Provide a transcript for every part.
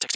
Text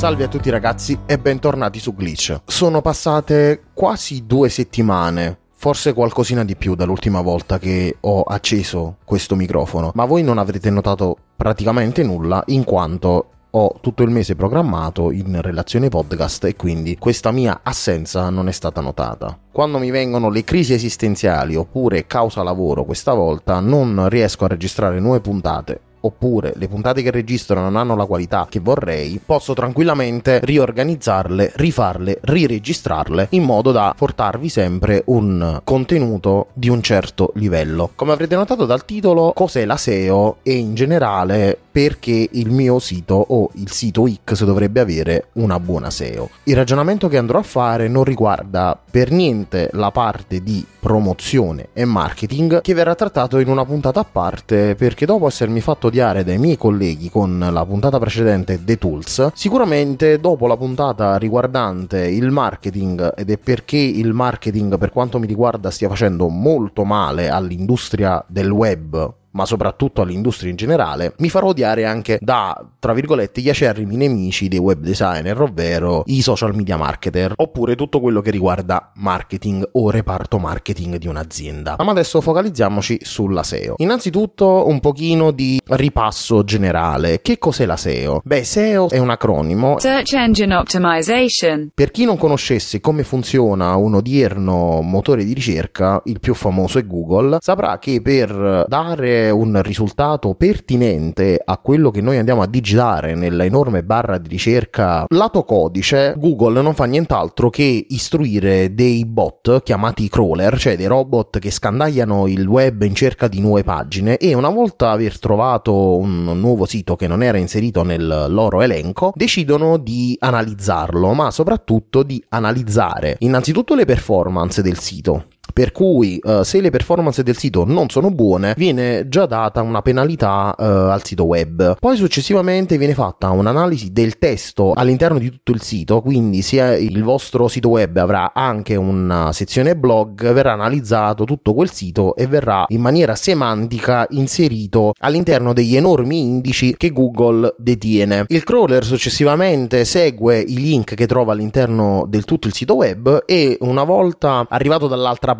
Salve a tutti ragazzi e bentornati su Glitch. Sono passate quasi due settimane, forse qualcosina di più dall'ultima volta che ho acceso questo microfono, ma voi non avrete notato praticamente nulla in quanto ho tutto il mese programmato in relazione podcast e quindi questa mia assenza non è stata notata. Quando mi vengono le crisi esistenziali oppure causa lavoro questa volta non riesco a registrare nuove puntate oppure le puntate che registro non hanno la qualità che vorrei, posso tranquillamente riorganizzarle, rifarle, riregistrarle in modo da portarvi sempre un contenuto di un certo livello. Come avrete notato dal titolo, cos'è la SEO e in generale perché il mio sito o il sito X dovrebbe avere una buona SEO. Il ragionamento che andrò a fare non riguarda per niente la parte di promozione e marketing che verrà trattato in una puntata a parte perché dopo essermi fatto odiare dai miei colleghi con la puntata precedente The Tools, sicuramente dopo la puntata riguardante il marketing ed è perché il marketing per quanto mi riguarda stia facendo molto male all'industria del web ma soprattutto all'industria in generale, mi farò odiare anche da, tra virgolette, gli acerrimi nemici dei web designer, ovvero i social media marketer, oppure tutto quello che riguarda marketing o reparto marketing di un'azienda. Ma adesso focalizziamoci sulla SEO. Innanzitutto un pochino di ripasso generale. Che cos'è la SEO? Beh, SEO è un acronimo. Search Engine Optimization. Per chi non conoscesse come funziona un odierno motore di ricerca, il più famoso è Google, saprà che per dare un risultato pertinente a quello che noi andiamo a digitare nella enorme barra di ricerca. Lato codice, Google non fa nient'altro che istruire dei bot chiamati crawler, cioè dei robot che scandagliano il web in cerca di nuove pagine. E una volta aver trovato un nuovo sito che non era inserito nel loro elenco, decidono di analizzarlo, ma soprattutto di analizzare innanzitutto le performance del sito per cui uh, se le performance del sito non sono buone viene già data una penalità uh, al sito web. Poi successivamente viene fatta un'analisi del testo all'interno di tutto il sito quindi se il vostro sito web avrà anche una sezione blog verrà analizzato tutto quel sito e verrà in maniera semantica inserito all'interno degli enormi indici che Google detiene. Il crawler successivamente segue i link che trova all'interno del tutto il sito web e una volta arrivato dall'altra parte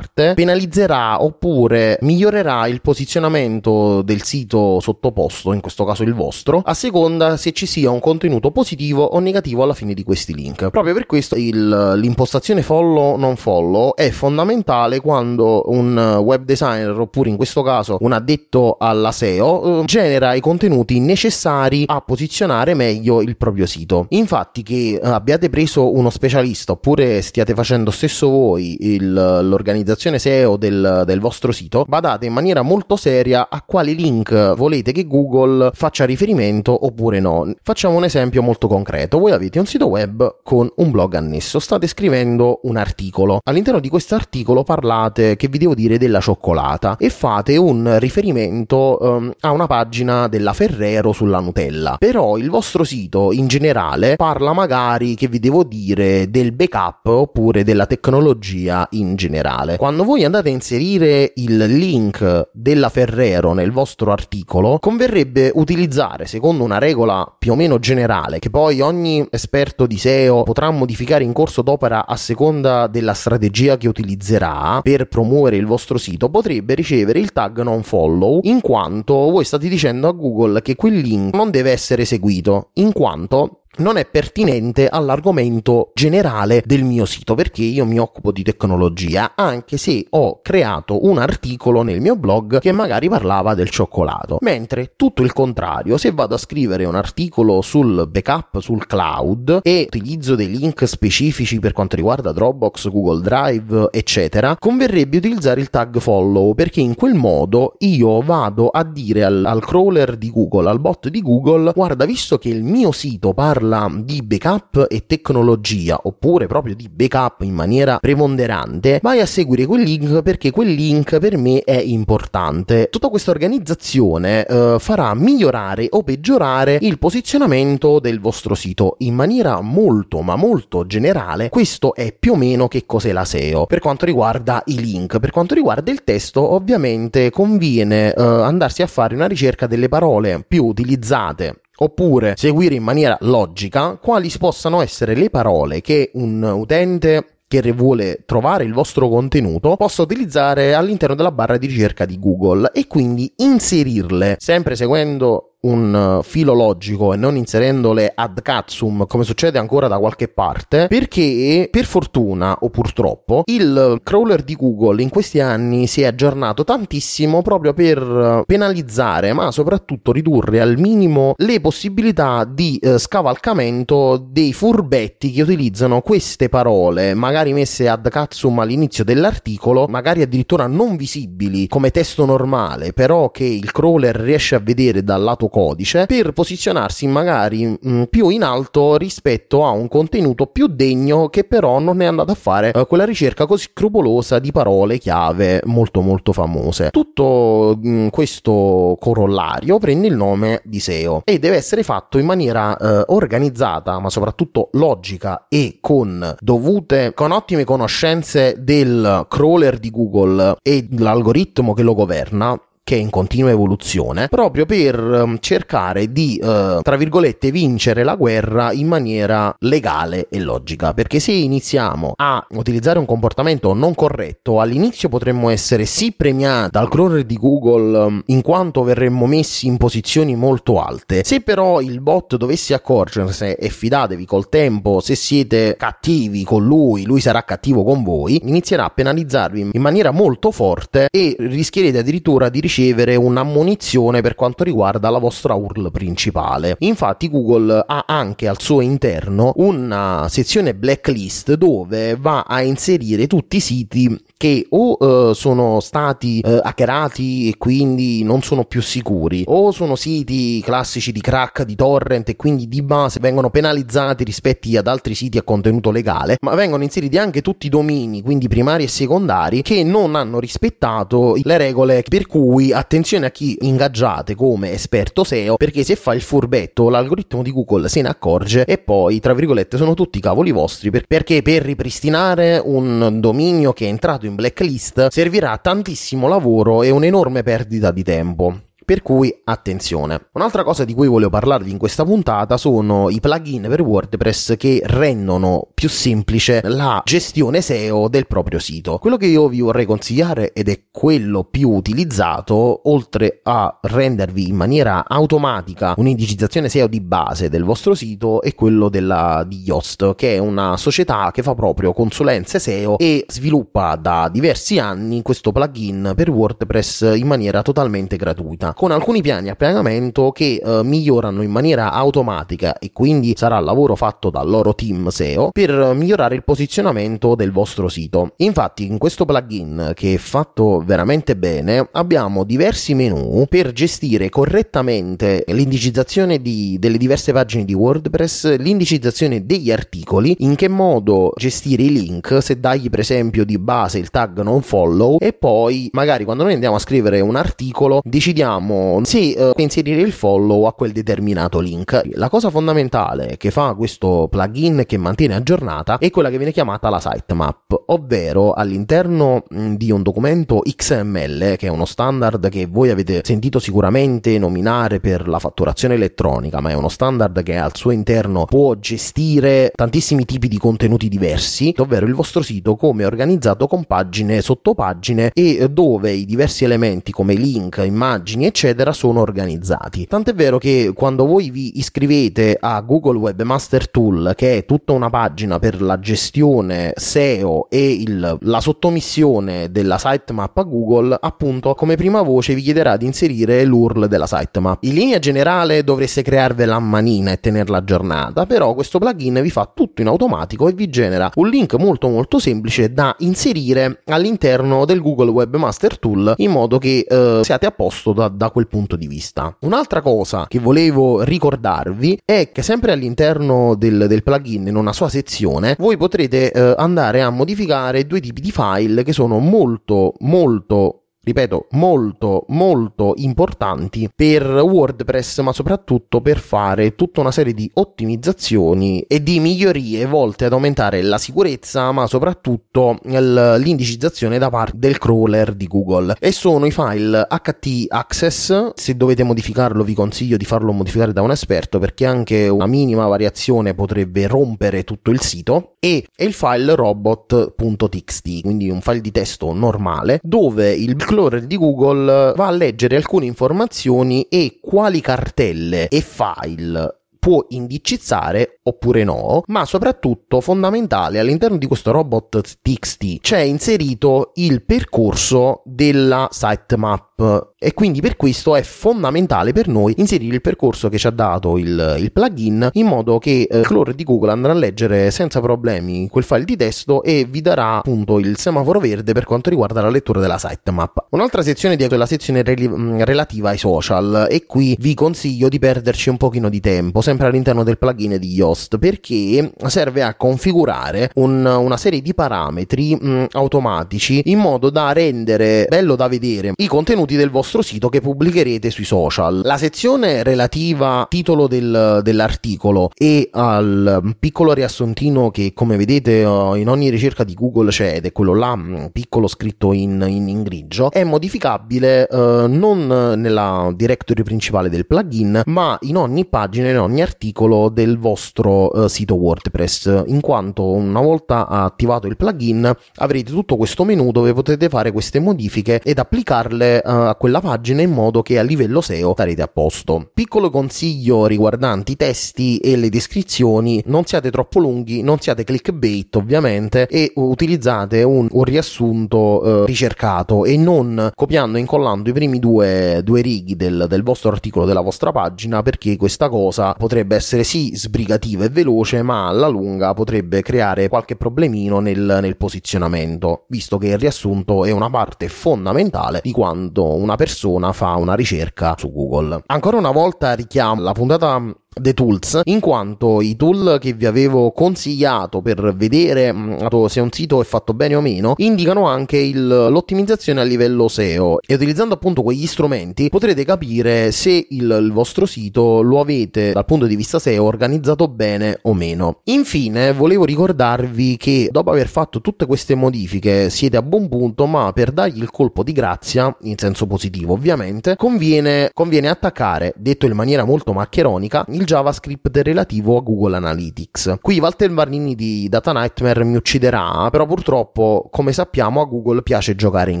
penalizzerà oppure migliorerà il posizionamento del sito sottoposto, in questo caso il vostro, a seconda se ci sia un contenuto positivo o negativo alla fine di questi link. Proprio per questo il, l'impostazione follow non follow è fondamentale quando un web designer oppure in questo caso un addetto alla SEO eh, genera i contenuti necessari a posizionare meglio il proprio sito. Infatti che eh, abbiate preso uno specialista oppure stiate facendo stesso voi il, l'organizzazione SEO del, del vostro sito, badate in maniera molto seria a quali link volete che Google faccia riferimento oppure no. Facciamo un esempio molto concreto. Voi avete un sito web con un blog annesso, state scrivendo un articolo. All'interno di questo articolo parlate, che vi devo dire, della cioccolata e fate un riferimento um, a una pagina della Ferrero sulla Nutella. Però il vostro sito in generale parla magari, che vi devo dire, del backup oppure della tecnologia in generale. Quando voi andate a inserire il link della Ferrero nel vostro articolo, converrebbe utilizzare, secondo una regola più o meno generale, che poi ogni esperto di SEO potrà modificare in corso d'opera a seconda della strategia che utilizzerà per promuovere il vostro sito, potrebbe ricevere il tag non follow, in quanto voi state dicendo a Google che quel link non deve essere seguito, in quanto non è pertinente all'argomento generale del mio sito perché io mi occupo di tecnologia anche se ho creato un articolo nel mio blog che magari parlava del cioccolato. Mentre tutto il contrario se vado a scrivere un articolo sul backup sul cloud e utilizzo dei link specifici per quanto riguarda Dropbox Google Drive eccetera converrebbe utilizzare il tag follow perché in quel modo io vado a dire al, al crawler di Google al bot di Google guarda visto che il mio sito parla parla di backup e tecnologia oppure proprio di backup in maniera preponderante, vai a seguire quel link perché quel link per me è importante. Tutta questa organizzazione eh, farà migliorare o peggiorare il posizionamento del vostro sito in maniera molto ma molto generale. Questo è più o meno che cos'è la SEO. Per quanto riguarda i link, per quanto riguarda il testo, ovviamente conviene eh, andarsi a fare una ricerca delle parole più utilizzate oppure seguire in maniera logica quali possano essere le parole che un utente che vuole trovare il vostro contenuto possa utilizzare all'interno della barra di ricerca di Google e quindi inserirle sempre seguendo un uh, filo logico e non inserendole ad cazzum come succede ancora da qualche parte perché per fortuna o purtroppo il crawler di Google in questi anni si è aggiornato tantissimo proprio per uh, penalizzare ma soprattutto ridurre al minimo le possibilità di uh, scavalcamento dei furbetti che utilizzano queste parole magari messe ad cazzum all'inizio dell'articolo magari addirittura non visibili come testo normale però che il crawler riesce a vedere dal lato codice per posizionarsi magari mh, mm, più in alto rispetto a un contenuto più degno che però non è andato a fare uh, quella ricerca così scrupolosa di parole chiave molto molto famose. Tutto mh, mm, questo corollario prende il nome di SEO e deve essere fatto in maniera uh, organizzata ma soprattutto logica e con dovute con ottime conoscenze del crawler di Google e l'algoritmo che lo governa che è in continua evoluzione, proprio per um, cercare di, uh, tra virgolette, vincere la guerra in maniera legale e logica. Perché se iniziamo a utilizzare un comportamento non corretto, all'inizio potremmo essere sì premiati dal crawler di Google um, in quanto verremmo messi in posizioni molto alte. Se però il bot dovesse accorgersene e fidatevi col tempo, se siete cattivi con lui, lui sarà cattivo con voi, inizierà a penalizzarvi in maniera molto forte e rischierete addirittura di ricevere ricevere un'ammonizione per quanto riguarda la vostra URL principale. Infatti Google ha anche al suo interno una sezione blacklist dove va a inserire tutti i siti che o uh, sono stati uh, hackerati e quindi non sono più sicuri, o sono siti classici di crack, di torrent e quindi di base vengono penalizzati rispetto ad altri siti a contenuto legale, ma vengono inseriti anche tutti i domini, quindi primari e secondari, che non hanno rispettato le regole per cui attenzione a chi ingaggiate come esperto SEO, perché se fa il furbetto l'algoritmo di Google se ne accorge e poi, tra virgolette, sono tutti cavoli vostri, per- perché per ripristinare un dominio che è entrato in blacklist servirà tantissimo lavoro e un'enorme perdita di tempo. Per cui attenzione. Un'altra cosa di cui volevo parlarvi in questa puntata sono i plugin per WordPress che rendono più semplice la gestione SEO del proprio sito. Quello che io vi vorrei consigliare ed è quello più utilizzato, oltre a rendervi in maniera automatica un'indicizzazione SEO di base del vostro sito, è quello della, di Yoast, che è una società che fa proprio consulenze SEO e sviluppa da diversi anni questo plugin per WordPress in maniera totalmente gratuita, con alcuni piani a pagamento che eh, migliorano in maniera automatica e quindi sarà lavoro fatto dal loro team SEO per migliorare il posizionamento del vostro sito. Infatti in questo plugin che è fatto veramente bene abbiamo diversi menu per gestire correttamente l'indicizzazione di, delle diverse pagine di WordPress, l'indicizzazione degli articoli, in che modo gestire i link, se dargli per esempio di base il tag non follow e poi magari quando noi andiamo a scrivere un articolo decidiamo se uh, inserire il follow a quel determinato link. La cosa fondamentale che fa questo plugin che mantiene aggiornata è quella che viene chiamata la sitemap, ovvero all'interno mh, di un documento XML che è uno standard che voi avete sentito sicuramente nominare per la fatturazione elettronica, ma è uno standard che al suo interno può gestire tantissimi tipi di contenuti diversi, ovvero il vostro sito come organizzato con pagine, sottopagine e dove i diversi elementi come link, immagini, eccetera sono organizzati. Tant'è vero che quando voi vi iscrivete a Google Webmaster Tool, che è tutta una pagina per la gestione SEO e il, la sottomissione della sitemap a Google, appunto come prima voce vi chiederà di inserire l'URL della sitemap. In linea generale dovreste crearvela a manina e tenerla aggiornata, però questo plugin vi fa tutto in automatico e vi genera un link molto molto semplice da inserire all'interno del Google Webmaster Tool in modo che eh, siate a posto da, da quel punto di vista. Un'altra cosa che volevo ricordarvi è che sempre all'interno del, del plugin in una sua sezione voi potrete eh, andare a modificare due tipi di file che sono molto molto ripeto, molto, molto importanti per WordPress, ma soprattutto per fare tutta una serie di ottimizzazioni e di migliorie volte ad aumentare la sicurezza, ma soprattutto l'indicizzazione da parte del crawler di Google. E sono i file HT Access. Se dovete modificarlo, vi consiglio di farlo modificare da un esperto perché anche una minima variazione potrebbe rompere tutto il sito. E il file robot.txt, quindi un file di testo normale dove il Explorer di Google va a leggere alcune informazioni e quali cartelle e file può indicizzare oppure no, ma soprattutto fondamentale all'interno di questo robot TXT c'è inserito il percorso della sitemap e quindi per questo è fondamentale per noi inserire il percorso che ci ha dato il, il plugin in modo che eh, Clore di Google andrà a leggere senza problemi quel file di testo e vi darà appunto il semaforo verde per quanto riguarda la lettura della sitemap. Un'altra sezione di è la sezione re- mm, relativa ai social e qui vi consiglio di perderci un pochino di tempo sempre all'interno del plugin di Yoast perché serve a configurare un, una serie di parametri mh, mm, automatici in modo da rendere bello da vedere i contenuti contenuti del vostro sito che pubblicherete sui social. La sezione relativa al titolo del, dell'articolo e al piccolo riassuntino che come vedete eh, in ogni ricerca di Google c'è ed è quello là mm, piccolo scritto in, in, in grigio è modificabile uh, non nella directory principale del plugin ma in ogni pagina in ogni articolo del vostro uh, sito WordPress in quanto una volta attivato il plugin avrete tutto questo menu dove potete fare queste modifiche ed applicarle uh, a quella pagina in modo che a livello SEO starete a posto. Piccolo consiglio riguardanti i testi e le descrizioni, non siate troppo lunghi, non siate clickbait ovviamente e utilizzate un, un riassunto eh, ricercato e non copiando e incollando i primi due, due righi del, del vostro articolo, della vostra pagina perché questa cosa potrebbe essere sì sbrigativa e veloce ma alla lunga potrebbe creare qualche problemino nel, nel posizionamento visto che il riassunto è una parte fondamentale di quanto una persona fa una ricerca su Google. Ancora una volta richiamo la puntata The Tools, in quanto i tool che vi avevo consigliato per vedere mh, se un sito è fatto bene o meno, indicano anche il, l'ottimizzazione a livello SEO e utilizzando appunto quegli strumenti potrete capire se il, il vostro sito lo avete dal punto di vista SEO organizzato bene o meno. Infine, volevo ricordarvi che dopo aver fatto tutte queste modifiche siete a buon punto, ma per dargli il colpo di grazia, in senso positivo ovviamente, conviene, conviene attaccare, detto in maniera molto maccheronica, il JavaScript relativo a Google Analytics. Qui Walter Varnini di Data Nightmare mi ucciderà, però purtroppo, come sappiamo, a Google piace giocare in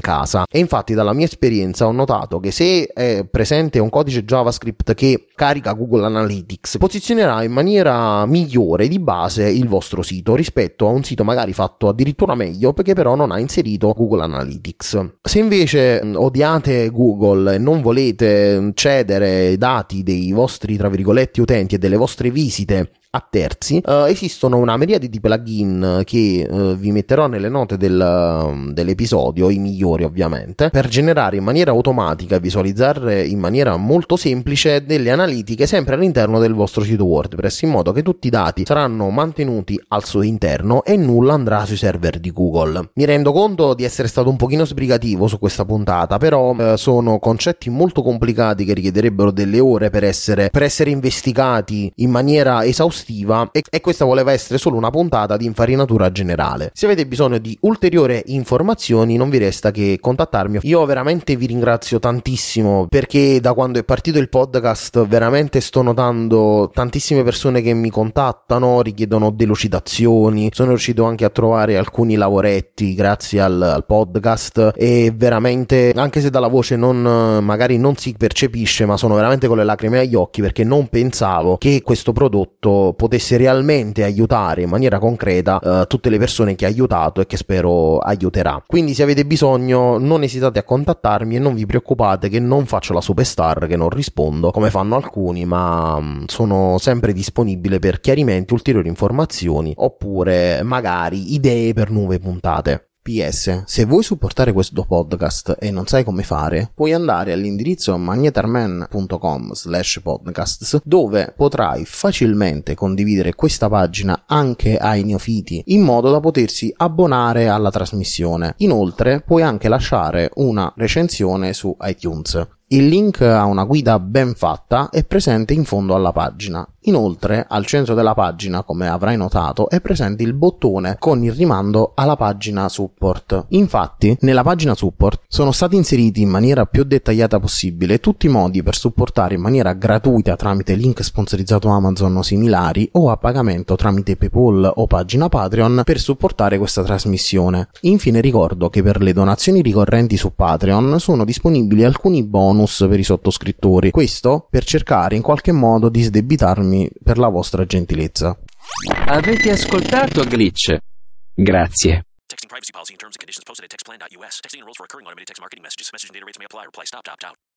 casa. E infatti dalla mia esperienza ho notato che se è presente un codice JavaScript che carica Google Analytics, posizionerà in maniera migliore di base il vostro sito rispetto a un sito magari fatto addirittura meglio perché però non ha inserito Google Analytics. Se invece odiate Google e non volete cedere dati dei vostri tra virgolette utenti e delle vostre visite a terzi, uh, esistono una miriade di plugin che uh, vi metterò nelle note del, uh, dell'episodio, i migliori ovviamente, per generare in maniera automatica e visualizzare in maniera molto semplice delle analitiche sempre all'interno del vostro sito WordPress, in modo che tutti i dati saranno mantenuti al suo interno e nulla andrà sui server di Google. Mi rendo conto di essere stato un pochino sbrigativo su questa puntata, però eh, sono concetti molto complicati che richiederebbero delle ore per essere, per essere investigati in maniera esaustiva estiva e, e questa voleva essere solo una puntata di infarinatura generale. Se avete bisogno di ulteriori informazioni non vi resta che contattarmi. Io veramente vi ringrazio tantissimo perché da quando è partito il podcast veramente sto notando tantissime persone che mi contattano, richiedono delucidazioni, sono riuscito anche a trovare alcuni lavoretti grazie al, al podcast e veramente anche se dalla voce non magari non si percepisce ma sono veramente con le lacrime agli occhi perché non pensavo che questo prodotto potesse realmente aiutare in maniera concreta uh, tutte le persone che ha aiutato e che spero aiuterà. Quindi se avete bisogno non esitate a contattarmi e non vi preoccupate che non faccio la superstar, che non rispondo come fanno alcuni, ma um, sono sempre disponibile per chiarimenti, ulteriori informazioni oppure magari idee per nuove puntate. PS, se vuoi supportare questo podcast e non sai come fare, puoi andare all'indirizzo magnetarman.com slash podcasts dove potrai facilmente condividere questa pagina anche ai neofiti in modo da potersi abbonare alla trasmissione. Inoltre puoi anche lasciare una recensione su iTunes. Il link a una guida ben fatta è presente in fondo alla pagina. Inoltre, al centro della pagina, come avrai notato, è presente il bottone con il rimando alla pagina support. Infatti, nella pagina support sono stati inseriti in maniera più dettagliata possibile tutti i modi per supportare in maniera gratuita tramite link sponsorizzato Amazon o similari o a pagamento tramite PayPal o pagina Patreon per supportare questa trasmissione. Infine ricordo che per le donazioni ricorrenti su Patreon sono disponibili alcuni bonus per i sottoscrittori. Questo per cercare in qualche modo di sdebitarmi per la vostra gentilezza. Avete ascoltato Glitch? Grazie. Texting privacy policy and terms and conditions posted at textplan.us. Texting enrolls for recurring automated text marketing messages. Message and data rates may apply. Reply stop, opt out.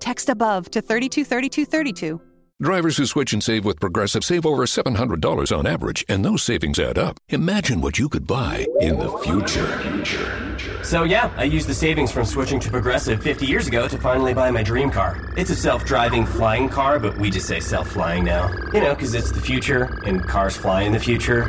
Text above to 323232. Drivers who switch and save with Progressive save over $700 on average, and those savings add up. Imagine what you could buy in the future. So, yeah, I used the savings from switching to Progressive 50 years ago to finally buy my dream car. It's a self driving flying car, but we just say self flying now. You know, because it's the future, and cars fly in the future.